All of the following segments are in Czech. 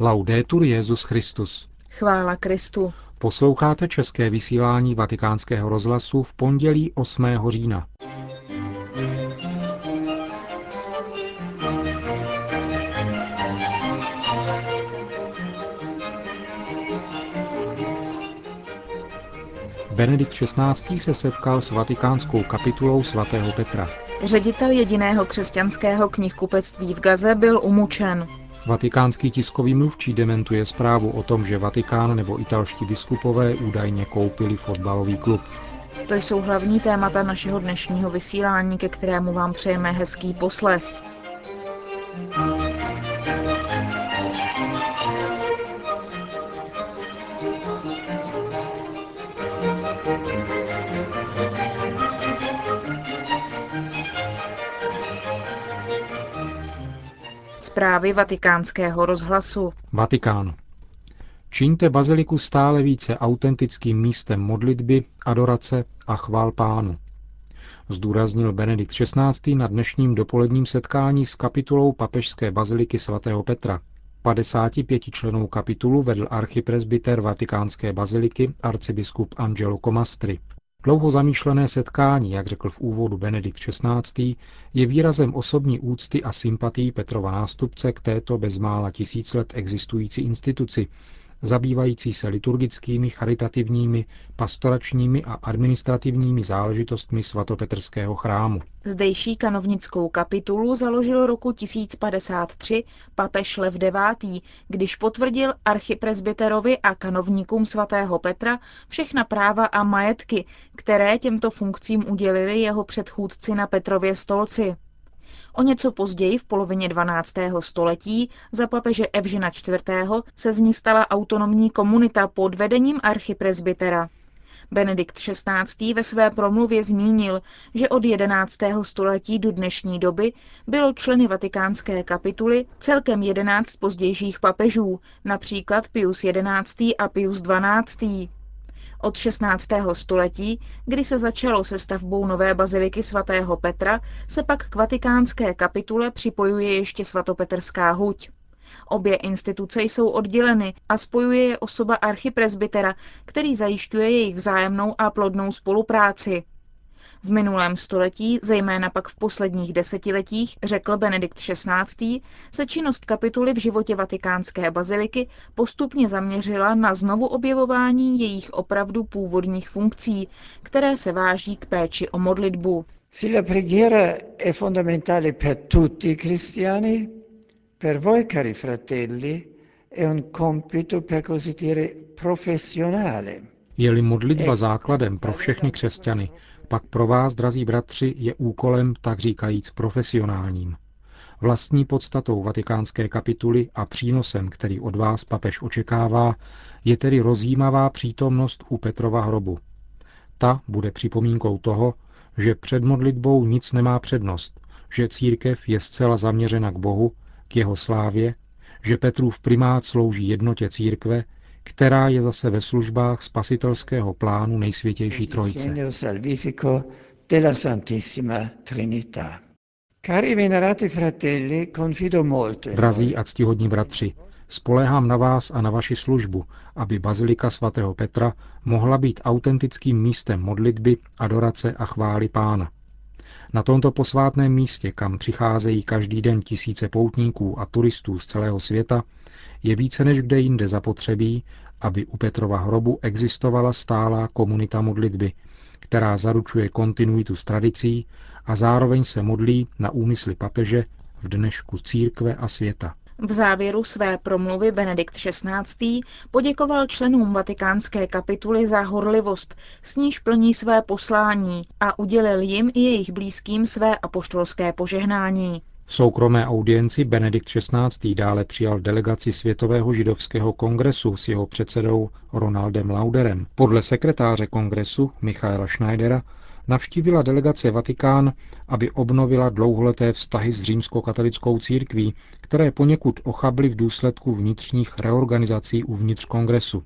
Laudetur Jezus Christus. Chvála Kristu. Posloucháte české vysílání Vatikánského rozhlasu v pondělí 8. října. Benedikt XVI. se setkal s vatikánskou kapitulou svatého Petra. Ředitel jediného křesťanského knihkupectví v Gaze byl umučen. Vatikánský tiskový mluvčí dementuje zprávu o tom, že Vatikán nebo italští biskupové údajně koupili fotbalový klub. To jsou hlavní témata našeho dnešního vysílání, ke kterému vám přejeme hezký poslech. Zprávy vatikánského rozhlasu. Vatikán. Čiňte baziliku stále více autentickým místem modlitby, adorace a chvál pánu. Zdůraznil Benedikt XVI. na dnešním dopoledním setkání s kapitulou papežské baziliky svatého Petra. 55 členů kapitulu vedl archipresbyter vatikánské baziliky arcibiskup Angelo Comastri. Dlouho zamýšlené setkání, jak řekl v úvodu Benedikt XVI., je výrazem osobní úcty a sympatii Petrova nástupce k této bezmála tisíc let existující instituci, zabývající se liturgickými, charitativními, pastoračními a administrativními záležitostmi svatopetrského chrámu. Zdejší kanovnickou kapitulu založil roku 1053 papež Lev IX., když potvrdil archipresbyterovi a kanovníkům svatého Petra všechna práva a majetky, které těmto funkcím udělili jeho předchůdci na Petrově stolci. O něco později, v polovině 12. století, za papeže Evžena IV. se z ní stala autonomní komunita pod vedením archipresbytera. Benedikt XVI. ve své promluvě zmínil, že od 11. století do dnešní doby bylo členy vatikánské kapituly celkem 11 pozdějších papežů, například Pius XI. a Pius XII. Od 16. století, kdy se začalo se stavbou nové baziliky svatého Petra, se pak k vatikánské kapitule připojuje ještě svatopeterská huť. Obě instituce jsou odděleny a spojuje je osoba archipresbytera, který zajišťuje jejich vzájemnou a plodnou spolupráci. V minulém století, zejména pak v posledních desetiletích, řekl Benedikt XVI., se činnost kapituly v životě vatikánské baziliky postupně zaměřila na znovu objevování jejich opravdu původních funkcí, které se váží k péči o modlitbu. Se la preghiera è fondamentale per tutti i cristiani, per voi cari fratelli è un compito per così dire professionale. Je-li modlitba základem pro všechny křesťany, pak pro vás, drazí bratři, je úkolem, tak říkajíc, profesionálním. Vlastní podstatou vatikánské kapituly a přínosem, který od vás papež očekává, je tedy rozjímavá přítomnost u Petrova hrobu. Ta bude připomínkou toho, že před modlitbou nic nemá přednost, že církev je zcela zaměřena k Bohu, k jeho slávě, že Petrův primát slouží jednotě církve která je zase ve službách spasitelského plánu nejsvětější trojice. Drazí a ctihodní bratři, spolehám na vás a na vaši službu, aby Bazilika svatého Petra mohla být autentickým místem modlitby, adorace a chvály pána. Na tomto posvátném místě, kam přicházejí každý den tisíce poutníků a turistů z celého světa, je více než kde jinde zapotřebí, aby u Petrova hrobu existovala stálá komunita modlitby, která zaručuje kontinuitu s tradicí a zároveň se modlí na úmysly papeže v dnešku církve a světa. V závěru své promluvy Benedikt XVI. poděkoval členům vatikánské kapituly za horlivost, s níž plní své poslání a udělil jim i jejich blízkým své apoštolské požehnání. V soukromé audienci Benedikt XVI. dále přijal delegaci Světového židovského kongresu s jeho předsedou Ronaldem Lauderem. Podle sekretáře kongresu Michaela Schneidera navštívila delegace Vatikán, aby obnovila dlouholeté vztahy s římskokatolickou církví, které poněkud ochably v důsledku vnitřních reorganizací uvnitř kongresu.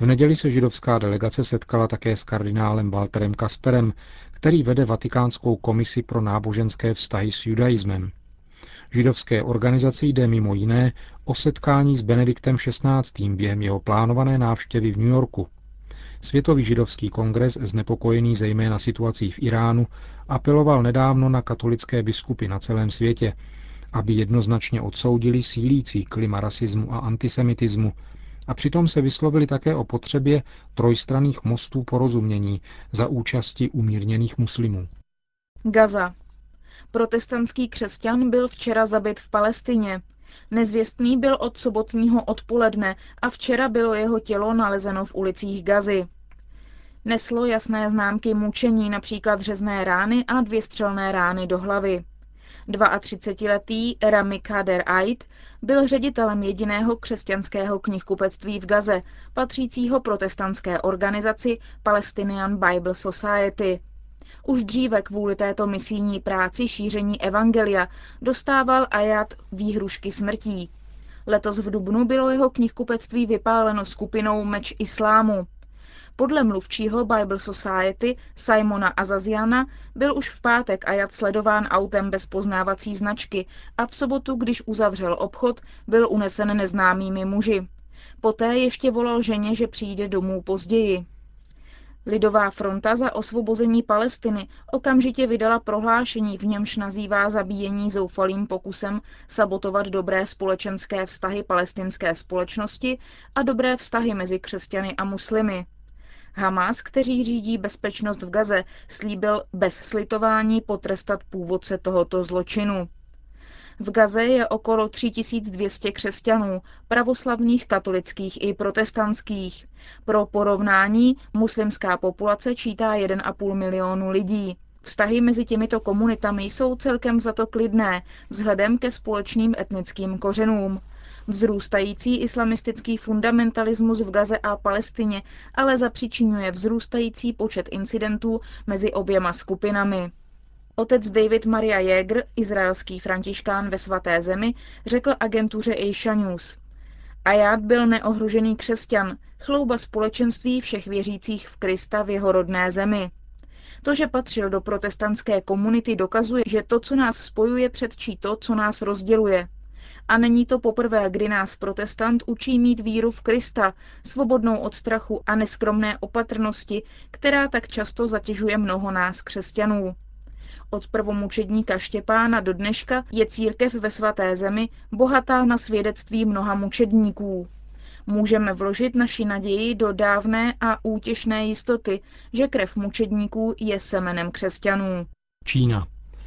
V neděli se židovská delegace setkala také s kardinálem Walterem Kasperem, který vede Vatikánskou komisi pro náboženské vztahy s judaismem. Židovské organizaci jde mimo jiné o setkání s Benediktem XVI. během jeho plánované návštěvy v New Yorku. Světový židovský kongres, znepokojený zejména situací v Iránu, apeloval nedávno na katolické biskupy na celém světě, aby jednoznačně odsoudili sílící klima rasismu a antisemitismu a přitom se vyslovili také o potřebě trojstranných mostů porozumění za účasti umírněných muslimů. Gaza. Protestantský křesťan byl včera zabit v Palestině. Nezvěstný byl od sobotního odpoledne a včera bylo jeho tělo nalezeno v ulicích Gazy. Neslo jasné známky mučení, například řezné rány a dvě střelné rány do hlavy. 32-letý Rami Kader Ait byl ředitelem jediného křesťanského knihkupectví v Gaze, patřícího protestantské organizaci Palestinian Bible Society. Už dříve kvůli této misijní práci šíření evangelia dostával Ayat výhrušky smrtí. Letos v Dubnu bylo jeho knihkupectví vypáleno skupinou Meč Islámu. Podle mluvčího Bible Society Simona Azaziana byl už v pátek Ayat sledován autem bez poznávací značky a v sobotu, když uzavřel obchod, byl unesen neznámými muži. Poté ještě volal ženě, že přijde domů později. Lidová fronta za osvobození Palestiny okamžitě vydala prohlášení, v němž nazývá zabíjení zoufalým pokusem sabotovat dobré společenské vztahy palestinské společnosti a dobré vztahy mezi křesťany a muslimy. Hamas, kteří řídí bezpečnost v Gaze, slíbil bez slitování potrestat původce tohoto zločinu. V Gaze je okolo 3200 křesťanů, pravoslavných, katolických i protestantských. Pro porovnání muslimská populace čítá 1,5 milionu lidí. Vztahy mezi těmito komunitami jsou celkem za to klidné, vzhledem ke společným etnickým kořenům. Vzrůstající islamistický fundamentalismus v Gaze a Palestině ale zapřičinuje vzrůstající počet incidentů mezi oběma skupinami. Otec David Maria Jäger, izraelský františkán ve svaté zemi, řekl agentuře Asia News. Aját byl neohrožený křesťan, chlouba společenství všech věřících v Krista v jeho rodné zemi. To, že patřil do protestantské komunity, dokazuje, že to, co nás spojuje, předčí to, co nás rozděluje. A není to poprvé, kdy nás protestant učí mít víru v Krista, svobodnou od strachu a neskromné opatrnosti, která tak často zatěžuje mnoho nás křesťanů. Od prvomučedníka Štěpána do dneška je církev ve svaté zemi bohatá na svědectví mnoha mučedníků. Můžeme vložit naši naději do dávné a útěšné jistoty, že krev mučedníků je semenem křesťanů. Čína.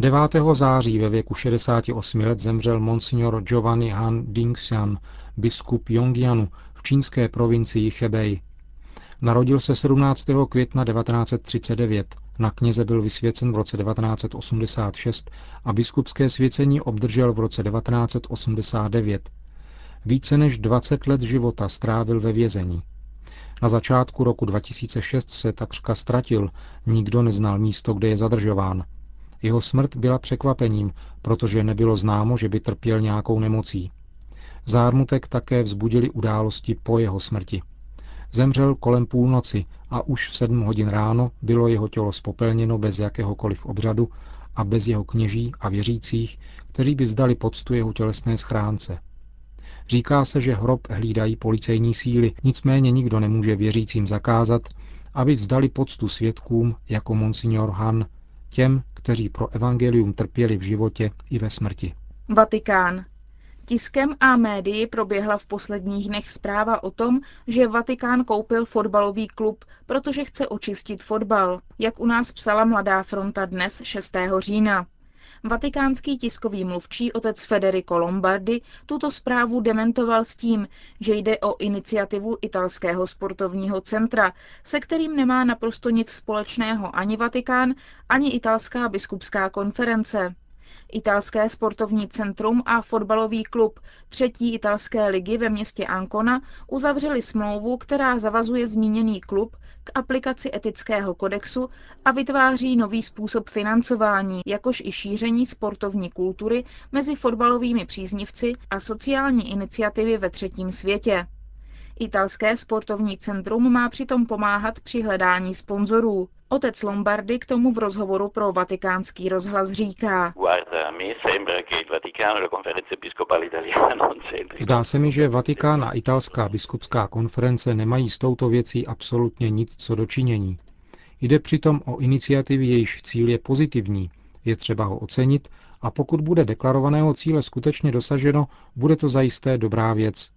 9. září ve věku 68 let zemřel monsignor Giovanni Han Dingxian, biskup Yongjianu v čínské provincii Hebei. Narodil se 17. května 1939 na kněze byl vysvěcen v roce 1986 a biskupské svěcení obdržel v roce 1989. Více než 20 let života strávil ve vězení. Na začátku roku 2006 se takřka ztratil, nikdo neznal místo, kde je zadržován. Jeho smrt byla překvapením, protože nebylo známo, že by trpěl nějakou nemocí. Zármutek také vzbudili události po jeho smrti. Zemřel kolem půlnoci a už v sedm hodin ráno bylo jeho tělo spopelněno bez jakéhokoliv obřadu a bez jeho kněží a věřících, kteří by vzdali poctu jeho tělesné schránce. Říká se, že hrob hlídají policejní síly, nicméně nikdo nemůže věřícím zakázat, aby vzdali poctu svědkům jako monsignor Han, těm, kteří pro evangelium trpěli v životě i ve smrti. Vatikán. Tiskem a médii proběhla v posledních dnech zpráva o tom, že Vatikán koupil fotbalový klub, protože chce očistit fotbal, jak u nás psala Mladá fronta dnes 6. října. Vatikánský tiskový mluvčí otec Federico Lombardi tuto zprávu dementoval s tím, že jde o iniciativu italského sportovního centra, se kterým nemá naprosto nic společného ani Vatikán, ani italská biskupská konference. Italské sportovní centrum a fotbalový klub třetí italské ligy ve městě Ancona uzavřeli smlouvu, která zavazuje zmíněný klub k aplikaci etického kodexu a vytváří nový způsob financování, jakož i šíření sportovní kultury mezi fotbalovými příznivci a sociální iniciativy ve třetím světě. Italské sportovní centrum má přitom pomáhat při hledání sponzorů. Otec Lombardy k tomu v rozhovoru pro vatikánský rozhlas říká. Zdá se mi, že Vatikán a italská biskupská konference nemají s touto věcí absolutně nic co dočinění. Jde přitom o iniciativy, jejíž cíl je pozitivní, je třeba ho ocenit a pokud bude deklarovaného cíle skutečně dosaženo, bude to zajisté dobrá věc.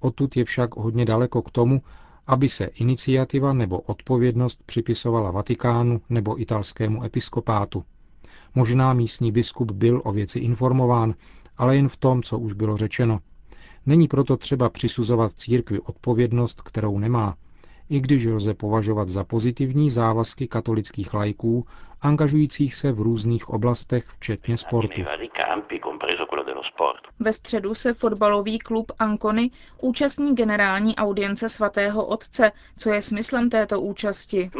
Odtud je však hodně daleko k tomu, aby se iniciativa nebo odpovědnost připisovala Vatikánu nebo italskému episkopátu. Možná místní biskup byl o věci informován, ale jen v tom, co už bylo řečeno. Není proto třeba přisuzovat církvi odpovědnost, kterou nemá, i když lze považovat za pozitivní závazky katolických lajků, angažujících se v různých oblastech, včetně sportu. Ve středu se fotbalový klub Ancony účastní generální audience svatého otce. Co je smyslem této účasti?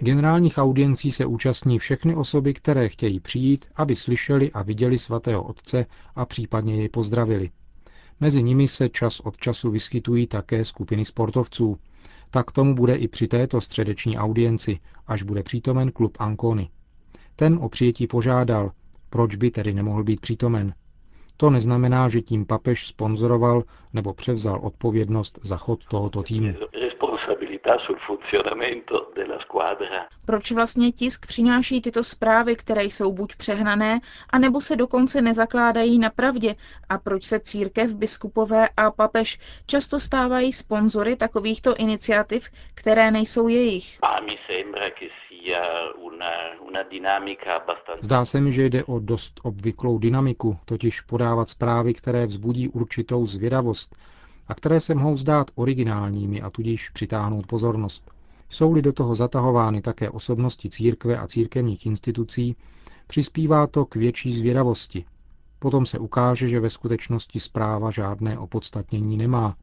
Generálních audiencí se účastní všechny osoby, které chtějí přijít, aby slyšeli a viděli svatého otce a případně jej pozdravili. Mezi nimi se čas od času vyskytují také skupiny sportovců. Tak tomu bude i při této středeční audienci, až bude přítomen klub Ancony. Ten o přijetí požádal, proč by tedy nemohl být přítomen. To neznamená, že tím papež sponzoroval nebo převzal odpovědnost za chod tohoto týmu. Proč vlastně tisk přináší tyto zprávy, které jsou buď přehnané, anebo se dokonce nezakládají na pravdě? A proč se církev, biskupové a papež často stávají sponzory takovýchto iniciativ, které nejsou jejich? Zdá se mi, že jde o dost obvyklou dynamiku, totiž podávat zprávy, které vzbudí určitou zvědavost a které se mohou zdát originálními a tudíž přitáhnout pozornost. Jsou-li do toho zatahovány také osobnosti církve a církevních institucí, přispívá to k větší zvědavosti. Potom se ukáže, že ve skutečnosti zpráva žádné opodstatnění nemá.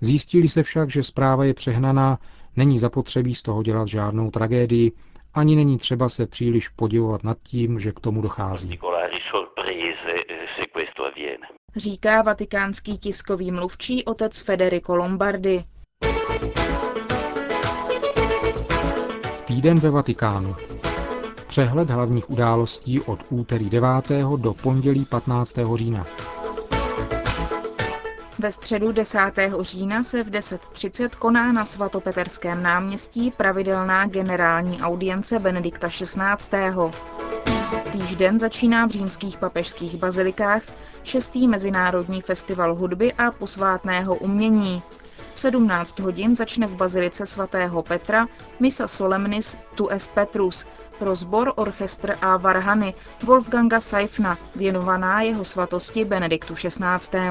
Zjistili se však, že zpráva je přehnaná, není zapotřebí z toho dělat žádnou tragédii, ani není třeba se příliš podivovat nad tím, že k tomu dochází. Říká vatikánský tiskový mluvčí otec Federico Lombardi. Týden ve Vatikánu. Přehled hlavních událostí od úterý 9. do pondělí 15. října. Ve středu 10. října se v 10.30 koná na svatopeterském náměstí pravidelná generální audience Benedikta XVI. Týž den začíná v římských papežských bazilikách šestý mezinárodní festival hudby a posvátného umění. V 17 hodin začne v bazilice svatého Petra Misa Solemnis Tu est Petrus pro sbor, orchestr a varhany Wolfganga Seifna, věnovaná jeho svatosti Benediktu XVI.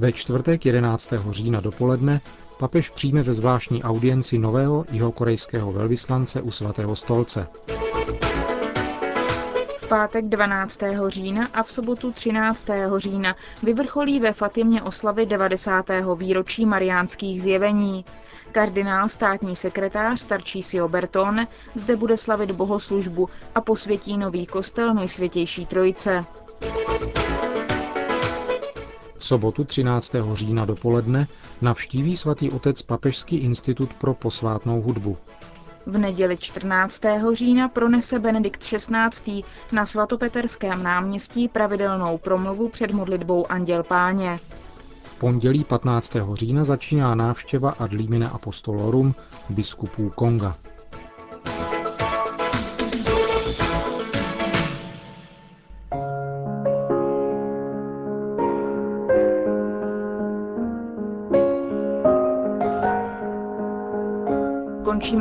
Ve čtvrtek 11. října dopoledne papež přijme ve zvláštní audienci nového jihokorejského velvyslance u svatého stolce. V pátek 12. října a v sobotu 13. října vyvrcholí ve Fatimě oslavy 90. výročí mariánských zjevení. Kardinál státní sekretář Tarčísio Bertone zde bude slavit bohoslužbu a posvětí nový kostel nejsvětější trojice. V sobotu 13. října dopoledne navštíví svatý otec Papežský institut pro posvátnou hudbu. V neděli 14. října pronese Benedikt XVI. na svatopeterském náměstí pravidelnou promluvu před modlitbou Anděl Páně. V pondělí 15. října začíná návštěva ad limine apostolorum biskupů Konga.